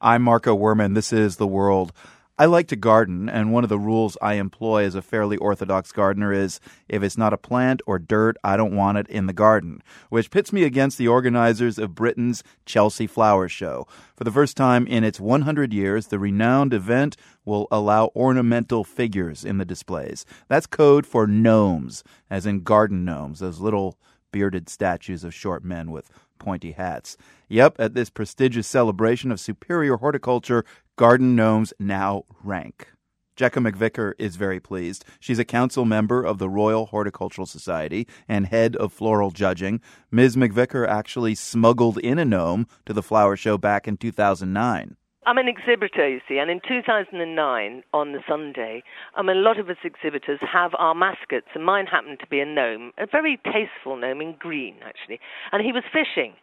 I'm Marco Werman. This is The World. I like to garden, and one of the rules I employ as a fairly orthodox gardener is if it's not a plant or dirt, I don't want it in the garden, which pits me against the organizers of Britain's Chelsea Flower Show. For the first time in its 100 years, the renowned event will allow ornamental figures in the displays. That's code for gnomes, as in garden gnomes, those little bearded statues of short men with pointy hats. Yep, at this prestigious celebration of superior horticulture, garden gnomes now rank. Jekka McVicar is very pleased. She's a council member of the Royal Horticultural Society and head of floral judging. Ms. McVicar actually smuggled in a gnome to the flower show back in 2009. I'm an exhibitor, you see, and in 2009, on the Sunday, I mean, a lot of us exhibitors have our mascots, and mine happened to be a gnome, a very tasteful gnome in green, actually, and he was fishing,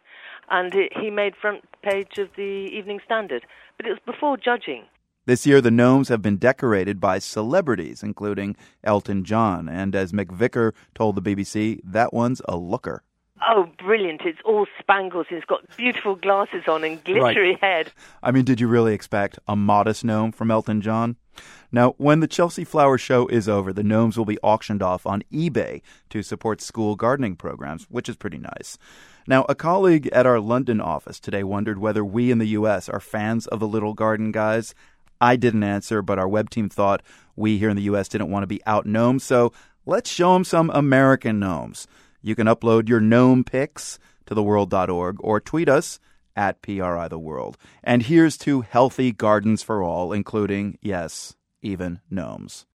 and it, he made front page of the Evening Standard, but it was before judging. This year, the gnomes have been decorated by celebrities, including Elton John, and as McVicar told the BBC, that one's a looker. Oh, brilliant. It's all spangles. It's got beautiful glasses on and glittery Right. head. I mean, did you really expect a modest gnome from Elton John? Now, when the Chelsea Flower Show is over, the gnomes will be auctioned off on eBay to support school gardening programs, which is pretty nice. Now, a colleague at our London office today wondered whether we in the U.S. are fans of the little garden guys. I didn't answer, but our web team thought we here in the U.S. didn't want to be out gnomes, so let's show them some American gnomes. You can upload your gnome pics to theworld.org or tweet us at PRI The World. And here's to healthy gardens for all, including, yes, even gnomes.